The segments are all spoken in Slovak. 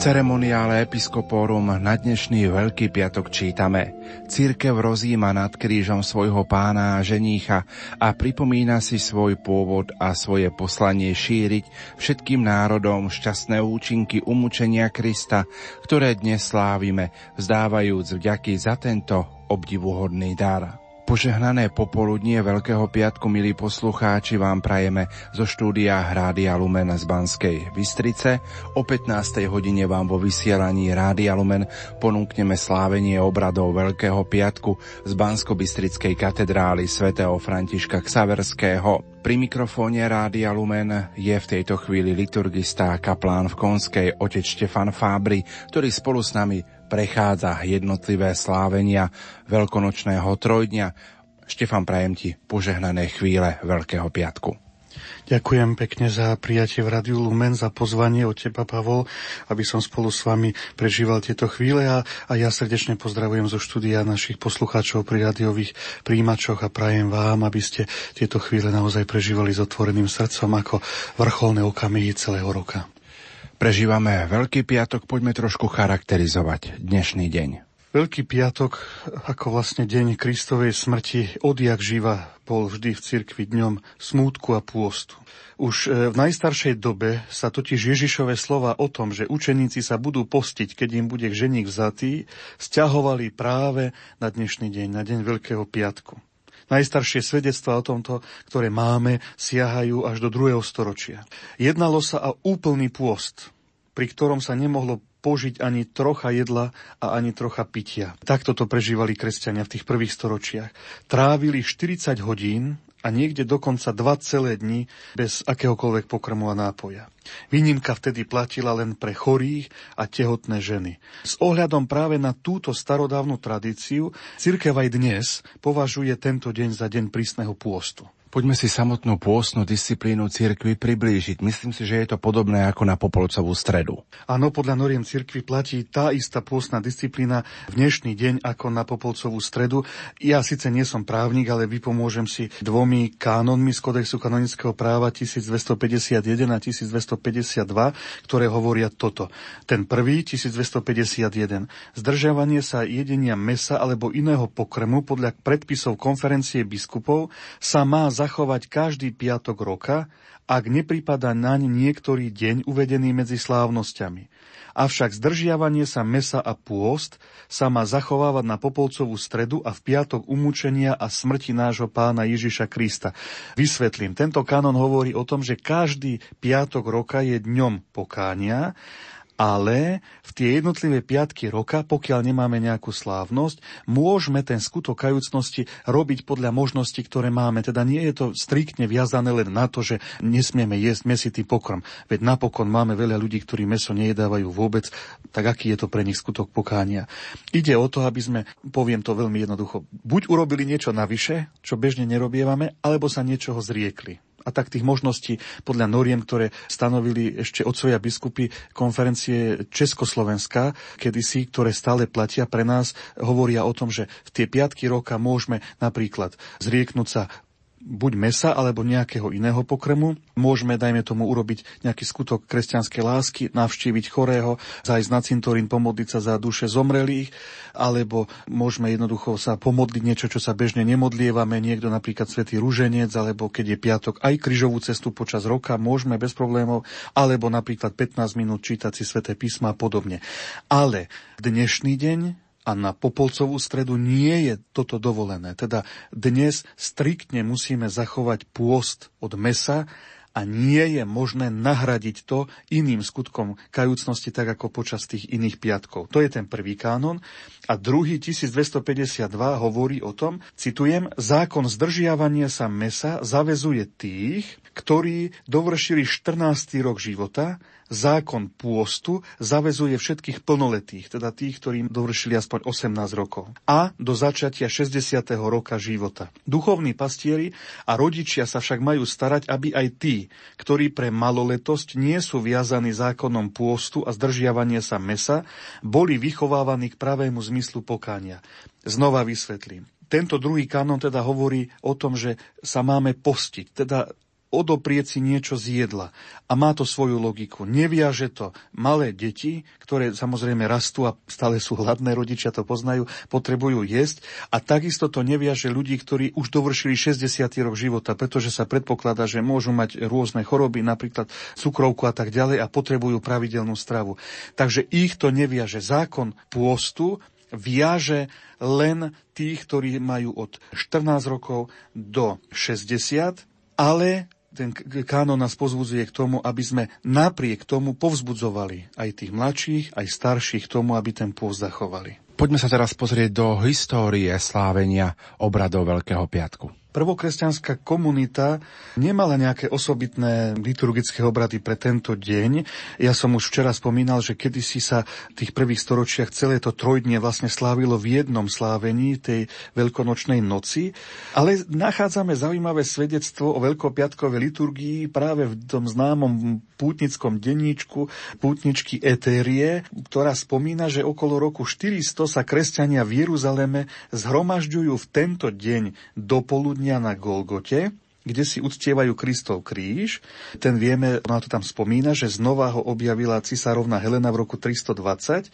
ceremoniále episkopórum na dnešný Veľký piatok čítame. Církev rozíma nad krížom svojho pána a ženícha a pripomína si svoj pôvod a svoje poslanie šíriť všetkým národom šťastné účinky umúčenia Krista, ktoré dnes slávime, vzdávajúc vďaky za tento obdivuhodný dar. Požehnané popoludnie Veľkého piatku, milí poslucháči, vám prajeme zo štúdia Rádia Lumen z Banskej Bystrice. O 15. hodine vám vo vysielaní Rádia Lumen ponúkneme slávenie obradov Veľkého piatku z Bansko-Bystrickej katedrály svätého Františka Ksaverského. Pri mikrofóne Rádia Lumen je v tejto chvíli liturgista kaplán v Konskej otec Štefan Fábry, ktorý spolu s nami prechádza jednotlivé slávenia veľkonočného trojdňa. Štefan, prajem ti požehnané chvíle Veľkého piatku. Ďakujem pekne za prijatie v Radiu Lumen, za pozvanie od teba, Pavol, aby som spolu s vami prežíval tieto chvíle a, a ja srdečne pozdravujem zo štúdia našich poslucháčov pri radiových príjimačoch a prajem vám, aby ste tieto chvíle naozaj prežívali s otvoreným srdcom ako vrcholné okamihy celého roka. Prežívame Veľký piatok, poďme trošku charakterizovať dnešný deň. Veľký piatok, ako vlastne deň Kristovej smrti, odjak živa bol vždy v cirkvi dňom smútku a pôstu. Už e, v najstaršej dobe sa totiž Ježišové slova o tom, že učeníci sa budú postiť, keď im bude ženík vzatý, stiahovali práve na dnešný deň, na deň Veľkého piatku. Najstaršie svedectvá o tomto, ktoré máme, siahajú až do druhého storočia. Jednalo sa o úplný pôst, pri ktorom sa nemohlo požiť ani trocha jedla a ani trocha pitia. Takto to prežívali kresťania v tých prvých storočiach. Trávili 40 hodín a niekde dokonca dva celé dni bez akéhokoľvek pokrmu a nápoja. Výnimka vtedy platila len pre chorých a tehotné ženy. S ohľadom práve na túto starodávnu tradíciu, cirkev aj dnes považuje tento deň za deň prísneho pôstu. Poďme si samotnú pôstnu disciplínu cirkvy priblížiť. Myslím si, že je to podobné ako na Popolcovú stredu. Áno, podľa noriem cirkvy platí tá istá pôstna disciplína v dnešný deň ako na Popolcovú stredu. Ja síce nie som právnik, ale vypomôžem si dvomi kánonmi z Kodexu kanonického práva 1251 a 1252, ktoré hovoria toto. Ten prvý, 1251, zdržiavanie sa jedenia mesa alebo iného pokrmu podľa predpisov konferencie biskupov sa má zachovať každý piatok roka, ak nepripada naň niektorý deň uvedený medzi slávnosťami. Avšak zdržiavanie sa mesa a pôst sa má zachovávať na Popolcovú stredu a v piatok umúčenia a smrti nášho pána Ježiša Krista. Vysvetlím, tento kanon hovorí o tom, že každý piatok roka je dňom pokánia ale v tie jednotlivé piatky roka, pokiaľ nemáme nejakú slávnosť, môžeme ten skutok kajúcnosti robiť podľa možností, ktoré máme. Teda nie je to striktne viazané len na to, že nesmieme jesť mesitý pokrm. Veď napokon máme veľa ľudí, ktorí meso nejedávajú vôbec, tak aký je to pre nich skutok pokánia. Ide o to, aby sme, poviem to veľmi jednoducho, buď urobili niečo navyše, čo bežne nerobievame, alebo sa niečoho zriekli a tak tých možností podľa noriem, ktoré stanovili ešte otcovia biskupy konferencie Československa, kedysi, ktoré stále platia pre nás, hovoria o tom, že v tie piatky roka môžeme napríklad zrieknúť sa buď mesa alebo nejakého iného pokrmu. Môžeme, dajme tomu, urobiť nejaký skutok kresťanskej lásky, navštíviť chorého, zajsť na cintorín, pomodliť sa za duše zomrelých, alebo môžeme jednoducho sa pomodliť niečo, čo sa bežne nemodlievame, niekto napríklad svätý rúženec, alebo keď je piatok aj kryžovú cestu počas roka, môžeme bez problémov, alebo napríklad 15 minút čítať si sväté písma a podobne. Ale dnešný deň a na Popolcovú stredu nie je toto dovolené. Teda dnes striktne musíme zachovať pôst od mesa a nie je možné nahradiť to iným skutkom kajúcnosti, tak ako počas tých iných piatkov. To je ten prvý kánon. A druhý 1252 hovorí o tom, citujem, zákon zdržiavania sa mesa zavezuje tých, ktorí dovršili 14. rok života zákon pôstu zavezuje všetkých plnoletých, teda tých, ktorí dovršili aspoň 18 rokov. A do začatia 60. roka života. Duchovní pastieri a rodičia sa však majú starať, aby aj tí, ktorí pre maloletosť nie sú viazaní zákonom pôstu a zdržiavania sa mesa, boli vychovávaní k pravému zmyslu pokánia. Znova vysvetlím. Tento druhý kanon teda hovorí o tom, že sa máme postiť, teda odoprieť si niečo z jedla. A má to svoju logiku. Neviaže to malé deti, ktoré samozrejme rastú a stále sú hladné, rodičia to poznajú, potrebujú jesť. A takisto to neviaže ľudí, ktorí už dovršili 60. rok života, pretože sa predpokladá, že môžu mať rôzne choroby, napríklad cukrovku a tak ďalej a potrebujú pravidelnú stravu. Takže ich to neviaže. Zákon pôstu viaže len tých, ktorí majú od 14 rokov do 60, ale ten kánon nás pozbudzuje k tomu, aby sme napriek tomu povzbudzovali aj tých mladších, aj starších k tomu, aby ten pôst zachovali. Poďme sa teraz pozrieť do histórie slávenia obradov Veľkého piatku prvokresťanská komunita nemala nejaké osobitné liturgické obrady pre tento deň. Ja som už včera spomínal, že kedysi sa v tých prvých storočiach celé to trojdnie vlastne slávilo v jednom slávení tej veľkonočnej noci, ale nachádzame zaujímavé svedectvo o veľkopiatkovej liturgii práve v tom známom pútnickom denníčku pútničky Etérie, ktorá spomína, že okolo roku 400 sa kresťania v Jeruzaleme zhromažďujú v tento deň do poludnia na Golgote, kde si uctievajú Kristov kríž. Ten vieme, ona to tam spomína, že znova ho objavila cisárovna Helena v roku 320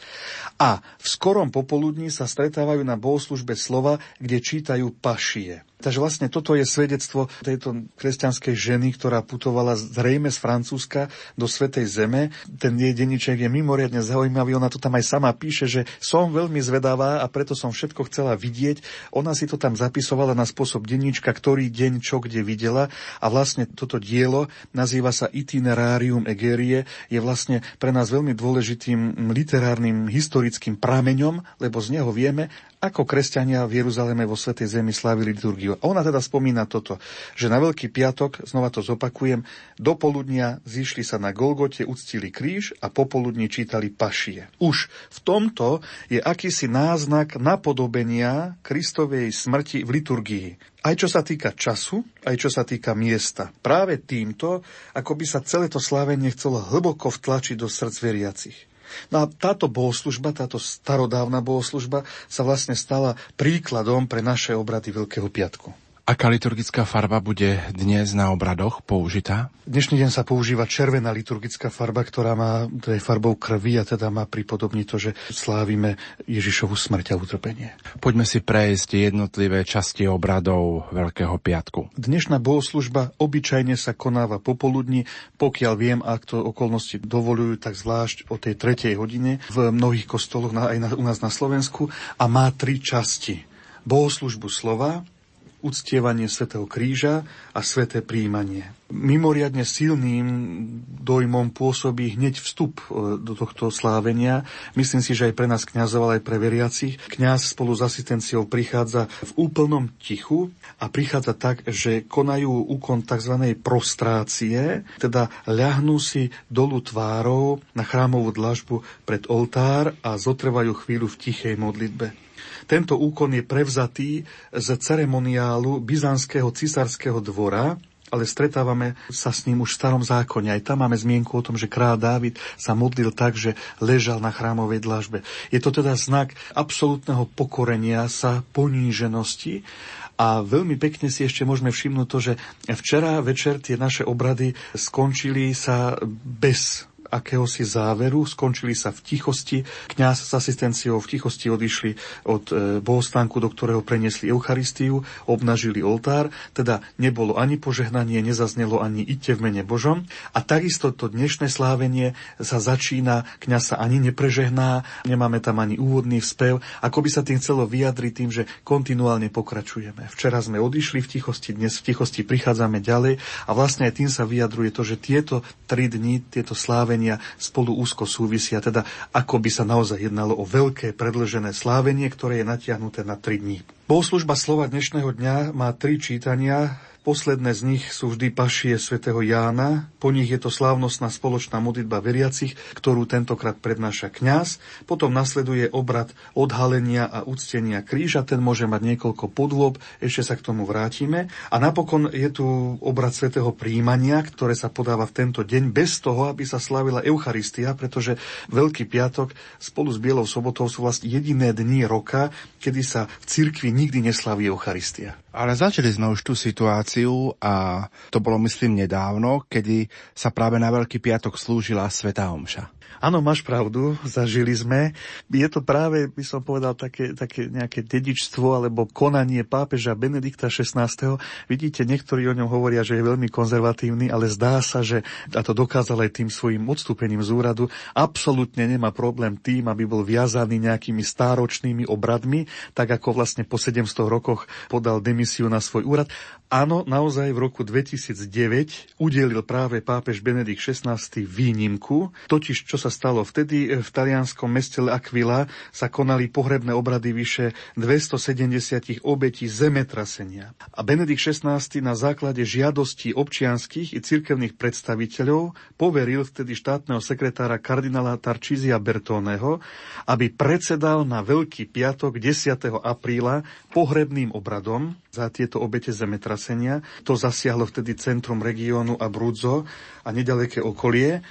a v skorom popoludní sa stretávajú na bohoslužbe slova, kde čítajú pašie. Takže vlastne toto je svedectvo tejto kresťanskej ženy, ktorá putovala zrejme z Francúzska do Svetej Zeme. Ten jej denníček je mimoriadne zaujímavý, ona to tam aj sama píše, že som veľmi zvedavá a preto som všetko chcela vidieť. Ona si to tam zapisovala na spôsob denníčka, ktorý deň čo kde videla a vlastne toto dielo nazýva sa Itinerarium Egerie, je vlastne pre nás veľmi dôležitým literárnym historickým prameňom, lebo z neho vieme, ako kresťania v Jeruzaleme vo Svetej Zemi slávili liturgiu. A ona teda spomína toto, že na Veľký piatok, znova to zopakujem, do poludnia zišli sa na Golgote, uctili kríž a popoludní čítali pašie. Už v tomto je akýsi náznak napodobenia Kristovej smrti v liturgii. Aj čo sa týka času, aj čo sa týka miesta. Práve týmto, ako by sa celé to slávenie chcelo hlboko vtlačiť do srdc veriacich. No a táto bohoslužba, táto starodávna bohoslužba sa vlastne stala príkladom pre naše obrady Veľkého piatku. Aká liturgická farba bude dnes na obradoch použitá? Dnešný deň sa používa červená liturgická farba, ktorá má, to je farbou krvi a teda má pripodobniť to, že slávime Ježišovu smrť a utrpenie. Poďme si prejsť jednotlivé časti obradov Veľkého piatku. Dnešná bohoslužba obyčajne sa konáva popoludní, pokiaľ viem, ak to okolnosti dovolujú, tak zvlášť o tej tretej hodine v mnohých kostoloch aj na, u nás na Slovensku a má tri časti. Bohoslužbu slova, uctievanie svätého Kríža a sveté príjmanie. Mimoriadne silným dojmom pôsobí hneď vstup e, do tohto slávenia. Myslím si, že aj pre nás kňazov, ale aj pre veriacich. Kňaz spolu s asistenciou prichádza v úplnom tichu a prichádza tak, že konajú úkon tzv. prostrácie, teda ľahnú si dolu tvárou na chrámovú dlažbu pred oltár a zotrvajú chvíľu v tichej modlitbe. Tento úkon je prevzatý z ceremoniálu byzantského cisárskeho dvora, ale stretávame sa s ním už v starom zákone. Aj tam máme zmienku o tom, že kráľ Dávid sa modlil tak, že ležal na chrámovej dlažbe. Je to teda znak absolútneho pokorenia sa, poníženosti a veľmi pekne si ešte môžeme všimnúť to, že včera večer tie naše obrady skončili sa bez akéhosi záveru, skončili sa v tichosti. Kňaz s asistenciou v tichosti odišli od e, bohostánku, do ktorého preniesli Eucharistiu, obnažili oltár, teda nebolo ani požehnanie, nezaznelo ani ite v mene Božom. A takisto to dnešné slávenie sa začína, kňaz sa ani neprežehná, nemáme tam ani úvodný vzpev, ako by sa tým chcelo vyjadriť tým, že kontinuálne pokračujeme. Včera sme odišli v tichosti, dnes v tichosti prichádzame ďalej. A vlastne aj tým sa vyjadruje to, že tieto tri dni, tieto slávenie slávenia spolu úzko súvisia, teda ako by sa naozaj jednalo o veľké predlžené slávenie, ktoré je natiahnuté na tri dní. Bohoslužba slova dnešného dňa má tri čítania, Posledné z nich sú vždy pašie svätého Jána, po nich je to slávnostná spoločná modlitba veriacich, ktorú tentokrát prednáša kňaz, potom nasleduje obrad odhalenia a uctenia kríža, ten môže mať niekoľko podôb, ešte sa k tomu vrátime. A napokon je tu obrad svätého príjmania, ktoré sa podáva v tento deň bez toho, aby sa slavila Eucharistia, pretože Veľký piatok spolu s Bielou sobotou sú vlastne jediné dni roka, kedy sa v cirkvi nikdy neslaví Eucharistia. Ale začali sme už tú situáciu, demisiu a to bolo myslím nedávno, kedy sa práve na Veľký piatok slúžila Sveta Omša. Áno, máš pravdu, zažili sme. Je to práve, by som povedal, také, také nejaké dedičstvo alebo konanie pápeža Benedikta XVI. Vidíte, niektorí o ňom hovoria, že je veľmi konzervatívny, ale zdá sa, že, a to dokázal aj tým svojim odstúpením z úradu, absolútne nemá problém tým, aby bol viazaný nejakými stáročnými obradmi, tak ako vlastne po 700 rokoch podal demisiu na svoj úrad. Áno, naozaj v roku 2009 udelil práve pápež Benedikt XVI výnimku, totiž čo sa stalo vtedy v talianskom meste L'Aquila sa konali pohrebné obrady vyše 270 obetí zemetrasenia. A Benedikt XVI na základe žiadostí občianských i cirkevných predstaviteľov poveril vtedy štátneho sekretára kardinála Tarčízia Bertóneho, aby predsedal na Veľký piatok 10. apríla pohrebným obradom za tieto obete zemetrasenia. To zasiahlo vtedy centrum regiónu a Brúdzo a nedaleké okolie.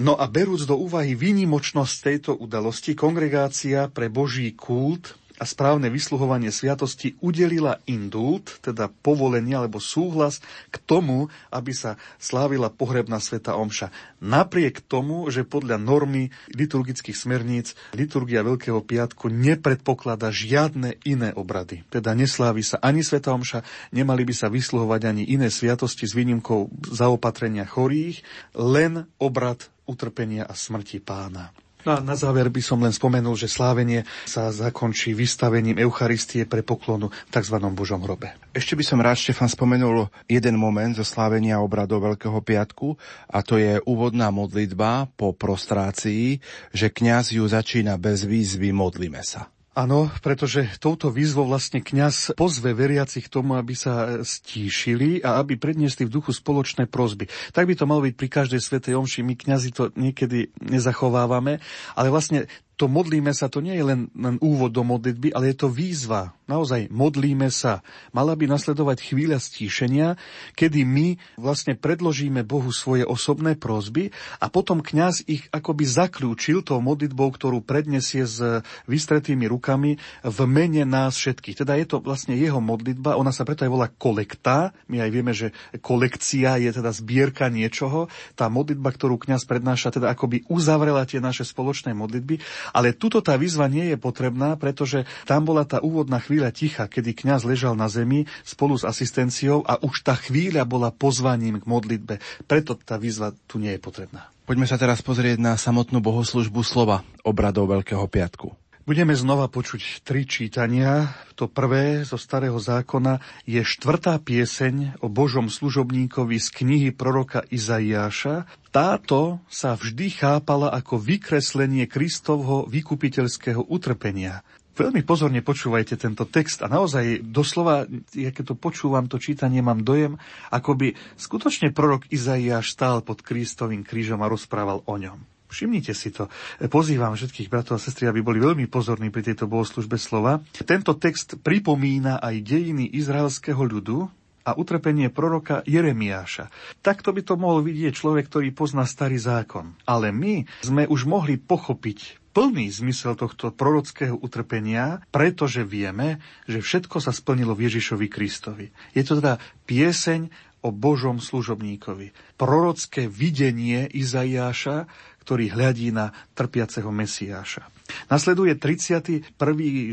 No a berúc do úvahy výnimočnosť tejto udalosti, kongregácia pre Boží kult a správne vysluhovanie sviatosti udelila indult, teda povolenie alebo súhlas k tomu, aby sa slávila pohrebná sveta omša. Napriek tomu, že podľa normy liturgických smerníc liturgia Veľkého piatku nepredpokladá žiadne iné obrady. Teda neslávi sa ani sveta omša, nemali by sa vysluhovať ani iné sviatosti s výnimkou zaopatrenia chorých, len obrad utrpenia a smrti pána. No a na záver by som len spomenul, že slávenie sa zakončí vystavením Eucharistie pre poklonu v tzv. Božom hrobe. Ešte by som rád, Štefan, spomenul jeden moment zo slávenia obradov Veľkého piatku a to je úvodná modlitba po prostrácii, že kňaz ju začína bez výzvy modlíme sa. Áno, pretože touto výzvou vlastne kňaz pozve veriacich k tomu, aby sa stíšili a aby predniesli v duchu spoločné prozby. Tak by to malo byť pri každej svetej omši. My kňazi to niekedy nezachovávame, ale vlastne to modlíme sa, to nie je len, len úvod do modlitby, ale je to výzva. Naozaj, modlíme sa. Mala by nasledovať chvíľa stíšenia, kedy my vlastne predložíme Bohu svoje osobné prosby a potom kňaz ich akoby zaklúčil tou modlitbou, ktorú prednesie s vystretými rukami v mene nás všetkých. Teda je to vlastne jeho modlitba, ona sa preto aj volá kolekta. My aj vieme, že kolekcia je teda zbierka niečoho. Tá modlitba, ktorú kňaz prednáša, teda akoby uzavrela tie naše spoločné modlitby ale tuto tá výzva nie je potrebná, pretože tam bola tá úvodná chvíľa ticha, kedy kňaz ležal na zemi spolu s asistenciou a už tá chvíľa bola pozvaním k modlitbe. Preto tá výzva tu nie je potrebná. Poďme sa teraz pozrieť na samotnú bohoslužbu slova obradov Veľkého piatku. Budeme znova počuť tri čítania. To prvé zo Starého zákona je štvrtá pieseň o Božom služobníkovi z knihy proroka Izaiáša. Táto sa vždy chápala ako vykreslenie Kristovho vykupiteľského utrpenia. Veľmi pozorne počúvajte tento text a naozaj doslova, ja keď to počúvam, to čítanie, mám dojem, ako by skutočne prorok Izaiáš stál pod Kristovým krížom a rozprával o ňom. Všimnite si to. Pozývam všetkých bratov a sestry, aby boli veľmi pozorní pri tejto bohoslužbe slova. Tento text pripomína aj dejiny izraelského ľudu, a utrpenie proroka Jeremiáša. Takto by to mohol vidieť človek, ktorý pozná starý zákon. Ale my sme už mohli pochopiť plný zmysel tohto prorockého utrpenia, pretože vieme, že všetko sa splnilo v Ježišovi Kristovi. Je to teda pieseň o Božom služobníkovi. Prorocké videnie Izaiáša, ktorý hľadí na trpiaceho Mesiáša. Nasleduje 31.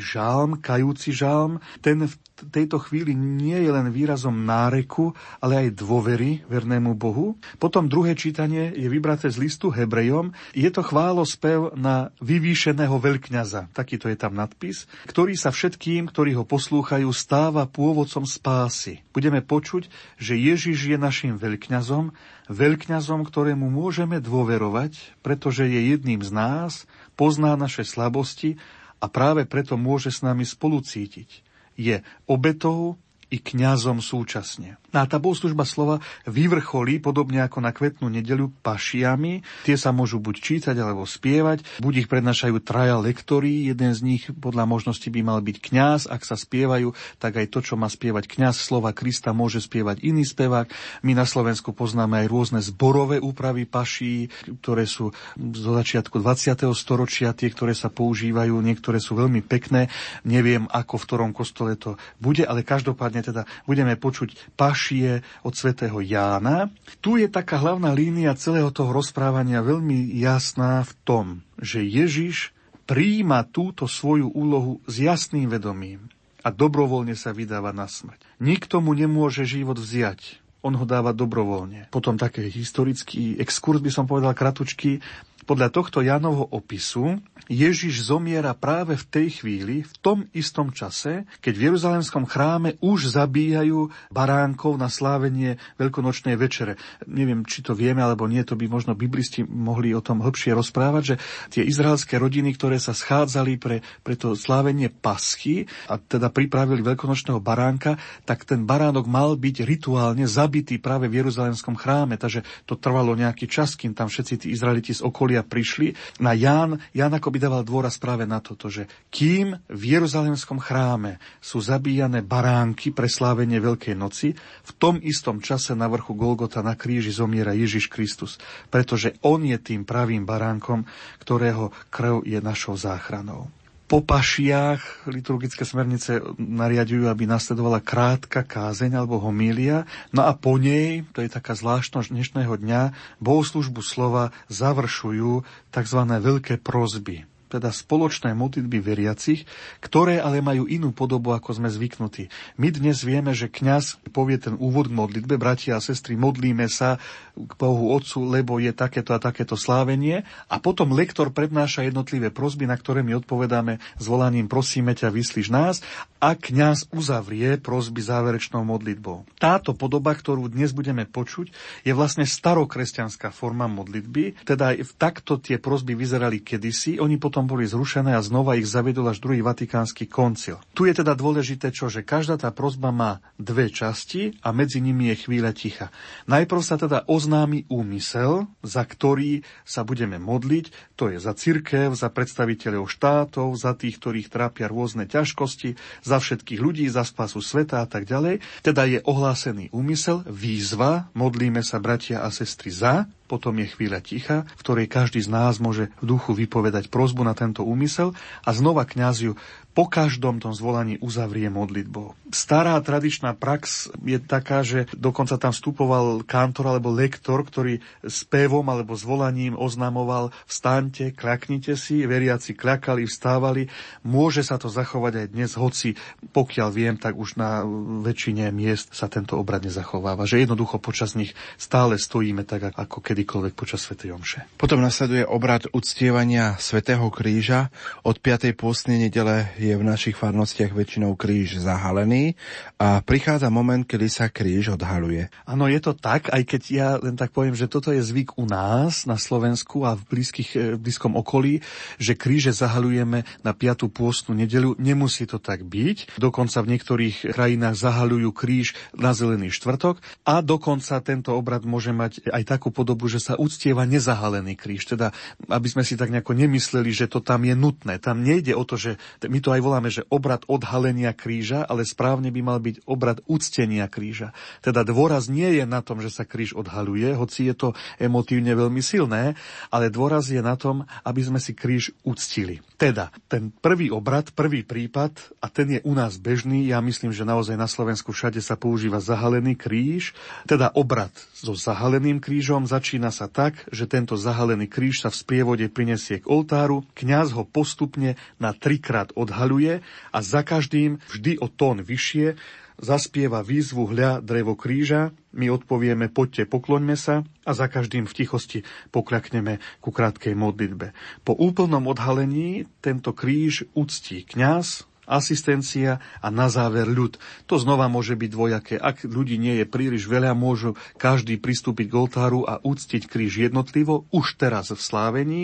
žalm, kajúci žalm. Ten v tejto chvíli nie je len výrazom náreku, ale aj dôvery vernému Bohu. Potom druhé čítanie je vybraté z listu Hebrejom. Je to chválospev na vyvýšeného veľkňaza, takýto je tam nadpis, ktorý sa všetkým, ktorí ho poslúchajú, stáva pôvodcom spásy. Budeme počuť, že Ježiš je našim veľkňazom, veľkňazom, ktorému môžeme dôverovať, pretože je jedným z nás, pozná naše slabosti a práve preto môže s nami spolucítiť. Je obetou i kňazom súčasne. A tá bohoslužba slova vyvrcholí, podobne ako na kvetnú nedeľu, pašiami. Tie sa môžu buď čítať alebo spievať. Buď ich prednášajú traja lektorí. Jeden z nich podľa možnosti by mal byť kňaz. Ak sa spievajú, tak aj to, čo má spievať kňaz slova Krista, môže spievať iný spevák. My na Slovensku poznáme aj rôzne zborové úpravy paší, ktoré sú zo začiatku 20. storočia, tie, ktoré sa používajú. Niektoré sú veľmi pekné. Neviem, ako v ktorom kostole to bude, ale každopádne teda budeme počuť paš popašie od svätého Jána. Tu je taká hlavná línia celého toho rozprávania veľmi jasná v tom, že Ježiš príjima túto svoju úlohu s jasným vedomím a dobrovoľne sa vydáva na smrť. Nikto mu nemôže život vziať. On ho dáva dobrovoľne. Potom taký historický exkurs by som povedal kratučky. Podľa tohto Janovho opisu Ježiš zomiera práve v tej chvíli, v tom istom čase, keď v Jeruzalemskom chráme už zabíjajú baránkov na slávenie veľkonočnej večere. Neviem, či to vieme, alebo nie, to by možno biblisti mohli o tom hĺbšie rozprávať, že tie izraelské rodiny, ktoré sa schádzali pre, pre to slávenie paschy a teda pripravili veľkonočného baránka, tak ten baránok mal byť rituálne zabitý práve v Jeruzalemskom chráme, takže to trvalo nejaký čas, kým tam všetci tí Izraeliti z okolia ľudia prišli na Ján. Ján ako by dával dôraz práve na toto, že kým v Jeruzalemskom chráme sú zabíjane baránky pre slávenie Veľkej noci, v tom istom čase na vrchu Golgota na kríži zomiera Ježiš Kristus, pretože on je tým pravým baránkom, ktorého krv je našou záchranou po pašiach liturgické smernice nariadujú, aby nasledovala krátka kázeň alebo homília. No a po nej, to je taká zvláštnosť dnešného dňa, bohoslužbu slova završujú tzv. veľké prozby teda spoločné modlitby veriacich, ktoré ale majú inú podobu, ako sme zvyknutí. My dnes vieme, že kňaz povie ten úvod k modlitbe, bratia a sestry, modlíme sa k Bohu Otcu, lebo je takéto a takéto slávenie a potom lektor prednáša jednotlivé prosby, na ktoré my odpovedáme zvolaním prosíme ťa, vyslíš nás a kňaz uzavrie prosby záverečnou modlitbou. Táto podoba, ktorú dnes budeme počuť, je vlastne starokresťanská forma modlitby, teda takto tie prosby vyzerali kedysi, oni potom potom boli zrušené a znova ich zaviedol až druhý vatikánsky koncil. Tu je teda dôležité čo, že každá tá prozba má dve časti a medzi nimi je chvíľa ticha. Najprv sa teda oznámi úmysel, za ktorý sa budeme modliť, to je za cirkev, za predstaviteľov štátov, za tých, ktorých trápia rôzne ťažkosti, za všetkých ľudí, za spásu sveta a tak ďalej. Teda je ohlásený úmysel, výzva, modlíme sa bratia a sestry za, potom je chvíľa ticha, v ktorej každý z nás môže v duchu vypovedať prozbu na tento úmysel a znova kňaz ju po každom tom zvolaní uzavrie modlitbou. Stará tradičná prax je taká, že dokonca tam vstupoval kantor alebo lektor, ktorý s pevom alebo zvolaním oznamoval vstaňte, kľaknite si, veriaci kľakali, vstávali. Môže sa to zachovať aj dnes, hoci pokiaľ viem, tak už na väčšine miest sa tento obrad nezachováva. Že jednoducho počas nich stále stojíme tak, ako kedykoľvek počas Sv. Omše. Potom nasleduje obrad uctievania Svetého kríža. Od 5. pôstnej nedele je v našich farnostiach väčšinou kríž zahalený a prichádza moment, kedy sa kríž odhaluje. Áno, je to tak, aj keď ja len tak poviem, že toto je zvyk u nás na Slovensku a v, blízkych, v e, blízkom okolí, že kríže zahalujeme na 5. pôstnu nedelu. Nemusí to tak byť. Dokonca v niektorých krajinách zahalujú kríž na zelený štvrtok a dokonca tento obrad môže mať aj takú podobu, že sa uctieva nezahalený kríž. Teda, aby sme si tak nejako nemysleli, že to tam je nutné. Tam nejde o to, že my to aj voláme, že obrad odhalenia kríža, ale správne by mal byť obrad uctenia kríža. Teda dôraz nie je na tom, že sa kríž odhaluje, hoci je to emotívne veľmi silné, ale dôraz je na tom, aby sme si kríž uctili. Teda, ten prvý obrad, prvý prípad, a ten je u nás bežný, ja myslím, že naozaj na Slovensku všade sa používa zahalený kríž, teda obrad so zahaleným krížom začína sa tak, že tento zahalený kríž sa v sprievode prinesie k oltáru, kňaz ho postupne na trikrát odhaluje a za každým vždy o tón vyššie zaspieva výzvu hľa drevo kríža, my odpovieme poďte, pokloňme sa a za každým v tichosti pokľakneme ku krátkej modlitbe. Po úplnom odhalení tento kríž uctí kňaz, asistencia a na záver ľud. To znova môže byť dvojaké. Ak ľudí nie je príliš veľa, môžu každý pristúpiť k oltáru a uctiť kríž jednotlivo, už teraz v slávení,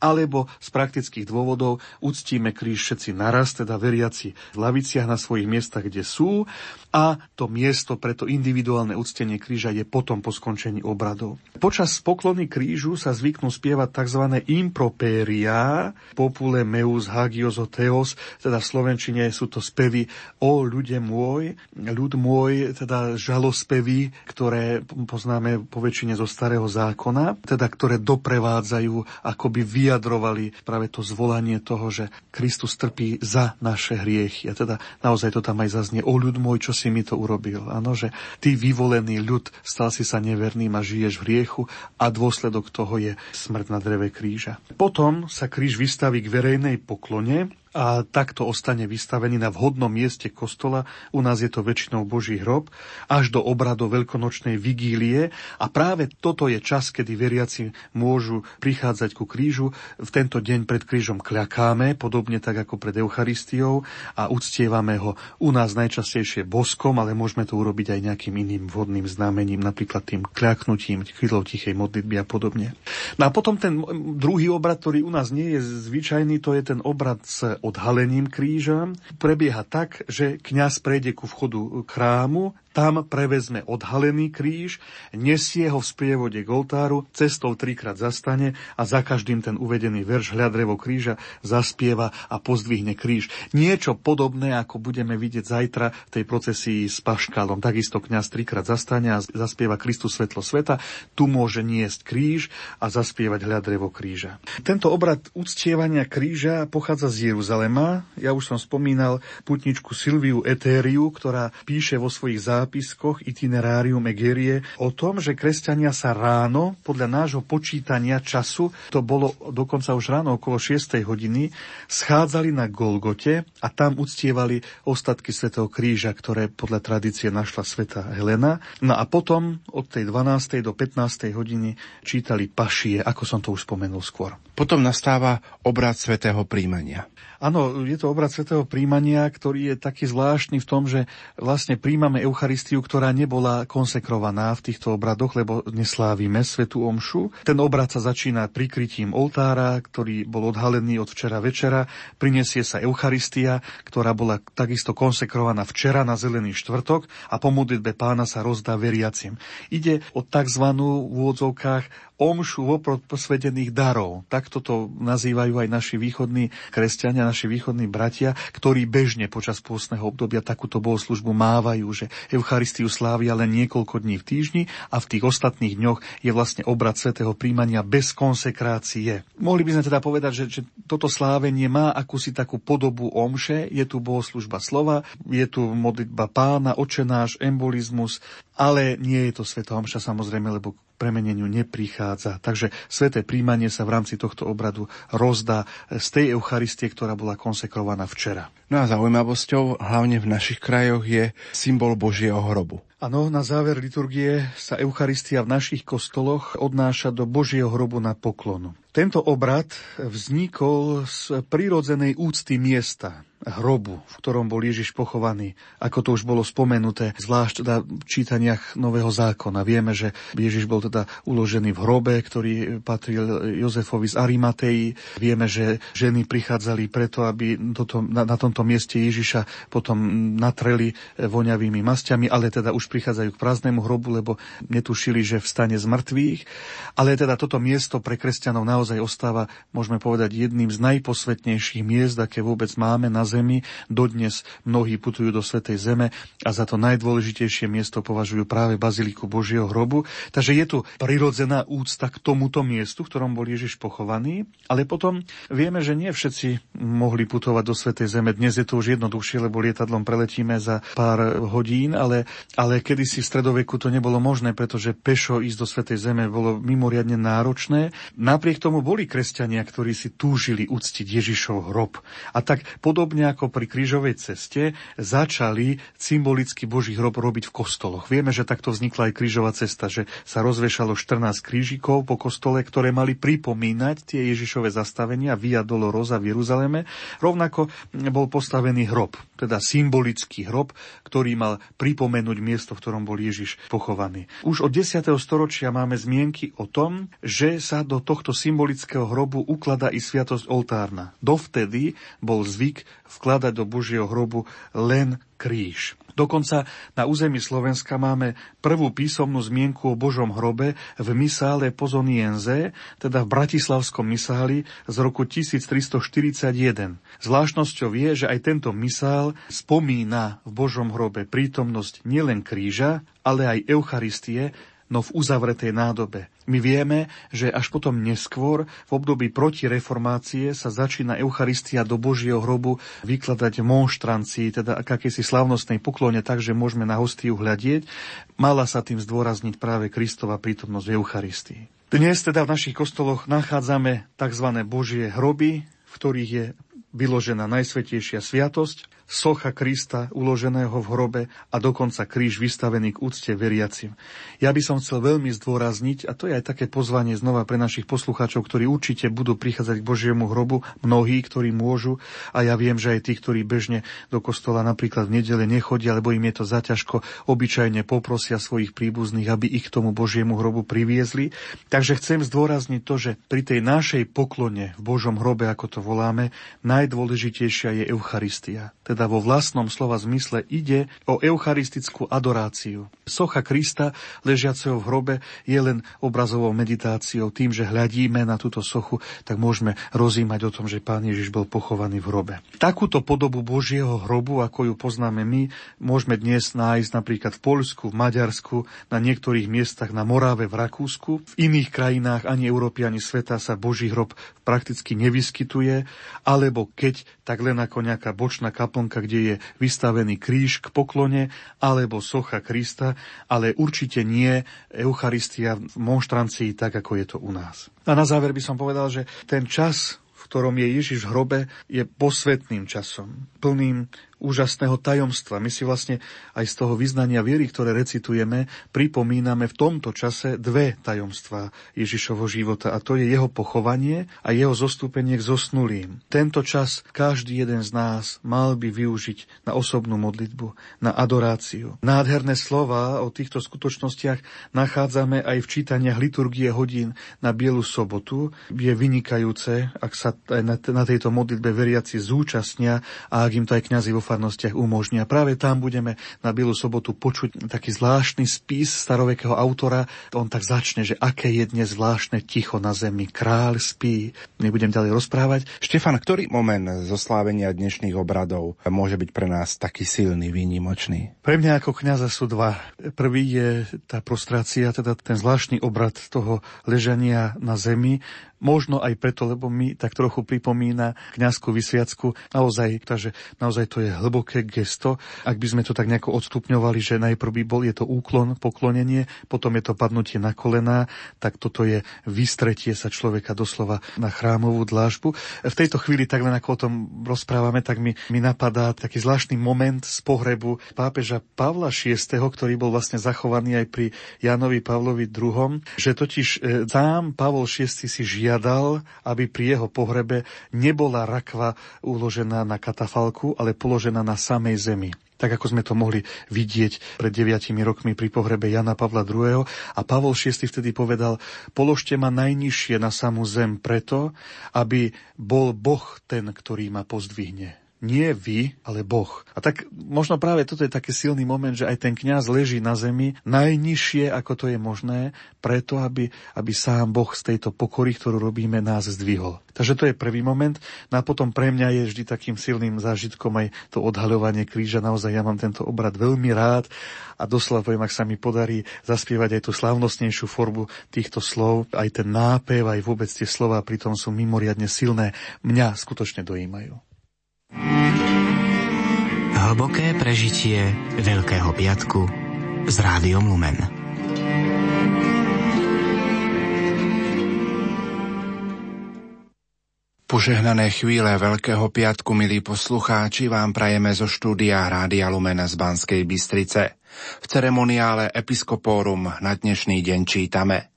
alebo z praktických dôvodov uctíme kríž všetci naraz, teda veriaci v laviciach na svojich miestach, kde sú, a to miesto pre to individuálne uctenie kríža je potom po skončení obradov. Počas poklony krížu sa zvyknú spievať tzv. impropéria, popule meus hagios o theos, teda v Grečine sú to spevy o ľude môj, ľud môj, teda žalospevy, ktoré poznáme po väčšine zo starého zákona, teda ktoré doprevádzajú, akoby vyjadrovali práve to zvolanie toho, že Kristus trpí za naše hriechy. A teda naozaj to tam aj zaznie, o ľud môj, čo si mi to urobil. Áno, že ty vyvolený ľud, stal si sa neverným a žiješ v hriechu a dôsledok toho je smrť na dreve kríža. Potom sa kríž vystaví k verejnej poklone a takto ostane vystavený na vhodnom mieste kostola, u nás je to väčšinou Boží hrob, až do obradu veľkonočnej vigílie a práve toto je čas, kedy veriaci môžu prichádzať ku krížu. V tento deň pred krížom kľakáme, podobne tak ako pred Eucharistiou a uctievame ho u nás najčastejšie boskom, ale môžeme to urobiť aj nejakým iným vhodným znamením, napríklad tým kľaknutím, chvíľou tichej modlitby a podobne. No a potom ten druhý obrad, ktorý u nás nie je zvyčajný, to je ten obrad s odhalením kríža prebieha tak, že kňaz prejde ku vchodu chrámu, tam prevezme odhalený kríž, nesie ho v sprievode k oltáru, cestou trikrát zastane a za každým ten uvedený verš hľadrevo kríža zaspieva a pozdvihne kríž. Niečo podobné, ako budeme vidieť zajtra v tej procesii s Paškalom. Takisto kňaz trikrát zastane a zaspieva Kristus svetlo sveta. Tu môže niesť kríž a zaspievať hľadrevo kríža. Tento obrad uctievania kríža pochádza z Jeruzalema. Ja už som spomínal putničku Silviu Etériu, ktorá píše vo svojich zápisoch zápiskoch Itinerárium Egerie o tom, že kresťania sa ráno, podľa nášho počítania času, to bolo dokonca už ráno okolo 6. hodiny, schádzali na Golgote a tam uctievali ostatky Svetého kríža, ktoré podľa tradície našla Sveta Helena. No a potom od tej 12. do 15. hodiny čítali pašie, ako som to už spomenul skôr. Potom nastáva obrad Svetého príjmania. Áno, je to obrad svetého príjmania, ktorý je taký zvláštny v tom, že vlastne príjmame Eucharistiu, ktorá nebola konsekrovaná v týchto obradoch, lebo neslávime svetú omšu. Ten obrad sa začína prikrytím oltára, ktorý bol odhalený od včera večera. Prinesie sa Eucharistia, ktorá bola takisto konsekrovaná včera na zelený štvrtok a po modlitbe pána sa rozdá veriacim. Ide o tzv. v úvodzovkách omšu vopred posvedených darov. Takto to nazývajú aj naši východní kresťania, naši východní bratia, ktorí bežne počas pôstneho obdobia takúto bohoslužbu mávajú, že Eucharistiu slávia len niekoľko dní v týždni a v tých ostatných dňoch je vlastne obrad svätého príjmania bez konsekrácie. Mohli by sme teda povedať, že, že toto slávenie má akúsi takú podobu omše, je tu bohoslužba slova, je tu modlitba pána, očenáš, embolizmus, ale nie je to svetá omša samozrejme, lebo premeneniu neprichádza. Takže sveté príjmanie sa v rámci tohto obradu rozdá z tej Eucharistie, ktorá bola konsekrovaná včera. No a zaujímavosťou, hlavne v našich krajoch, je symbol Božieho hrobu. Áno, na záver liturgie sa Eucharistia v našich kostoloch odnáša do Božieho hrobu na poklonu. Tento obrad vznikol z prirodzenej úcty miesta, hrobu, v ktorom bol Ježiš pochovaný. Ako to už bolo spomenuté, zvlášť teda v čítaniach Nového zákona. Vieme, že Ježiš bol teda uložený v hrobe, ktorý patril Jozefovi z Arimatei. Vieme, že ženy prichádzali preto, aby toto, na, na tomto mieste Ježiša potom natreli voňavými masťami, ale teda už prichádzajú k prázdnemu hrobu, lebo netušili, že vstane z mŕtvych. Ale teda toto miesto pre kresťanov naozaj ostáva, môžeme povedať, jedným z najposvetnejších miest, aké vôbec máme na zemi. Dodnes mnohí putujú do Svetej Zeme a za to najdôležitejšie miesto považujú práve Baziliku Božieho hrobu. Takže je tu prirodzená úcta k tomuto miestu, v ktorom bol Ježiš pochovaný, ale potom vieme, že nie všetci mohli putovať do Svetej Zeme. Dnes je to už jednoduchšie, lebo lietadlom preletíme za pár hodín, ale, ale kedysi v stredoveku to nebolo možné, pretože pešo ísť do Svetej Zeme bolo mimoriadne náročné. Napriek tomu boli kresťania, ktorí si túžili uctiť Ježišov hrob. A tak podobne ako pri krížovej ceste, začali symbolicky Boží hrob robiť v kostoloch. Vieme, že takto vznikla aj krížová cesta, že sa rozvešalo 14 krížikov po kostole, ktoré mali pripomínať tie Ježišové zastavenia Via Dolorosa v Jeruzaleme. Rovnako bol postavený hrob, teda symbolický hrob, ktorý mal pripomenúť miesto, v ktorom bol Ježiš pochovaný. Už od 10. storočia máme zmienky o tom, že sa do tohto symbolického hrobu ukladá i sviatosť oltárna. Dovtedy bol zvyk vkladať do Božieho hrobu len kríž. Dokonca na území Slovenska máme prvú písomnú zmienku o Božom hrobe v misále Pozonienze, teda v Bratislavskom misáli z roku 1341. Zvláštnosťou je, že aj tento misál spomína v Božom hrobe prítomnosť nielen kríža, ale aj Eucharistie, no v uzavretej nádobe. My vieme, že až potom neskôr, v období protireformácie, sa začína Eucharistia do Božieho hrobu vykladať monštrancii, teda akési slavnostnej poklone, takže môžeme na hostiu hľadieť. Mala sa tým zdôrazniť práve Kristova prítomnosť v Eucharistii. Dnes teda v našich kostoloch nachádzame tzv. Božie hroby, v ktorých je vyložená Najsvetejšia sviatosť, socha Krista uloženého v hrobe a dokonca kríž vystavený k úcte veriacim. Ja by som chcel veľmi zdôrazniť, a to je aj také pozvanie znova pre našich poslucháčov, ktorí určite budú prichádzať k Božiemu hrobu, mnohí, ktorí môžu, a ja viem, že aj tí, ktorí bežne do kostola napríklad v nedele nechodia, lebo im je to zaťažko, obyčajne poprosia svojich príbuzných, aby ich k tomu Božiemu hrobu priviezli. Takže chcem zdôrazniť to, že pri tej našej poklone v Božom hrobe, ako to voláme, najdôležitejšia je Eucharistia. Teda teda vo vlastnom slova zmysle ide o eucharistickú adoráciu. Socha Krista, ležiaceho v hrobe, je len obrazovou meditáciou. Tým, že hľadíme na túto sochu, tak môžeme rozímať o tom, že Pán Ježiš bol pochovaný v hrobe. Takúto podobu Božieho hrobu, ako ju poznáme my, môžeme dnes nájsť napríklad v Poľsku, v Maďarsku, na niektorých miestach na Moráve, v Rakúsku. V iných krajinách ani Európy, ani sveta sa Boží hrob prakticky nevyskytuje, alebo keď, tak len ako nejaká bočná kaplnka stránka, kde je vystavený kríž k poklone, alebo socha Krista, ale určite nie Eucharistia v monštrancii, tak ako je to u nás. A na záver by som povedal, že ten čas, v ktorom je Ježiš v hrobe, je posvetným časom, plným úžasného tajomstva. My si vlastne aj z toho vyznania viery, ktoré recitujeme, pripomíname v tomto čase dve tajomstvá Ježišovho života a to je jeho pochovanie a jeho zostúpenie k zosnulým. Tento čas každý jeden z nás mal by využiť na osobnú modlitbu, na adoráciu. Nádherné slova o týchto skutočnostiach nachádzame aj v čítaniach liturgie hodín na Bielu sobotu. Je vynikajúce, ak sa na tejto modlitbe veriaci zúčastnia a ak im to aj kňazi vo farnostiach umožnia. Práve tam budeme na Bielu sobotu počuť taký zvláštny spis starovekého autora. On tak začne, že aké je dnes zvláštne ticho na zemi. Kráľ spí. Nebudem ďalej rozprávať. Štefan, ktorý moment zoslávenia dnešných obradov môže byť pre nás taký silný, výnimočný? Pre mňa ako kňaza sú dva. Prvý je tá prostrácia, teda ten zvláštny obrad toho ležania na zemi, Možno aj preto, lebo mi tak trochu pripomína kňazskú vysviacku. Naozaj, takže naozaj to je hlboké gesto. Ak by sme to tak nejako odstupňovali, že najprv by bol je to úklon, poklonenie, potom je to padnutie na kolená, tak toto je vystretie sa človeka doslova na chrámovú dlážbu. V tejto chvíli, tak len ako o tom rozprávame, tak mi, mi napadá taký zvláštny moment z pohrebu pápeža Pavla VI, ktorý bol vlastne zachovaný aj pri Janovi Pavlovi II, že totiž e, sám Pavol VI si žiada žiadal, aby pri jeho pohrebe nebola rakva uložená na katafalku, ale položená na samej zemi tak ako sme to mohli vidieť pred deviatimi rokmi pri pohrebe Jana Pavla II. A Pavol VI vtedy povedal, položte ma najnižšie na samú zem preto, aby bol Boh ten, ktorý ma pozdvihne. Nie vy, ale Boh. A tak možno práve toto je taký silný moment, že aj ten kňaz leží na zemi najnižšie, ako to je možné, preto, aby, aby sám Boh z tejto pokory, ktorú robíme, nás zdvihol. Takže to je prvý moment. No a potom pre mňa je vždy takým silným zážitkom aj to odhaľovanie kríža. Naozaj ja mám tento obrad veľmi rád a doslova poviem, ak sa mi podarí zaspievať aj tú slavnostnejšiu formu týchto slov, aj ten nápev, aj vôbec tie slova pritom sú mimoriadne silné, mňa skutočne dojímajú. Hlboké prežitie Veľkého piatku s rádiom Lumen. Požehnané chvíle Veľkého piatku, milí poslucháči, vám prajeme zo štúdia Rádia Lumen z Banskej Bystrice. V ceremoniále Episkopórum na dnešný deň čítame –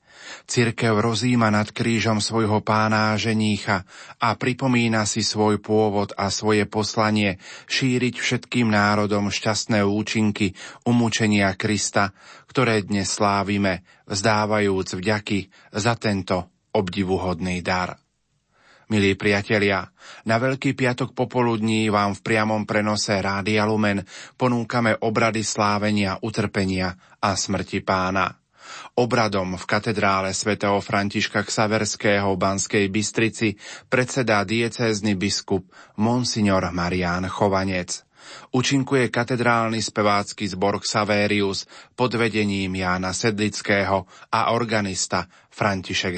Cirkev rozíma nad krížom svojho pána a ženícha a pripomína si svoj pôvod a svoje poslanie šíriť všetkým národom šťastné účinky umúčenia Krista, ktoré dnes slávime, vzdávajúc vďaky za tento obdivuhodný dar. Milí priatelia, na Veľký piatok popoludní vám v priamom prenose Rádia Lumen ponúkame obrady slávenia, utrpenia a smrti pána. Obradom v katedrále svätého Františka Ksaverského v Banskej Bystrici predsedá diecézny biskup Monsignor Marián Chovanec. Učinkuje katedrálny spevácky zbor Xaverius pod vedením Jána Sedlického a organista František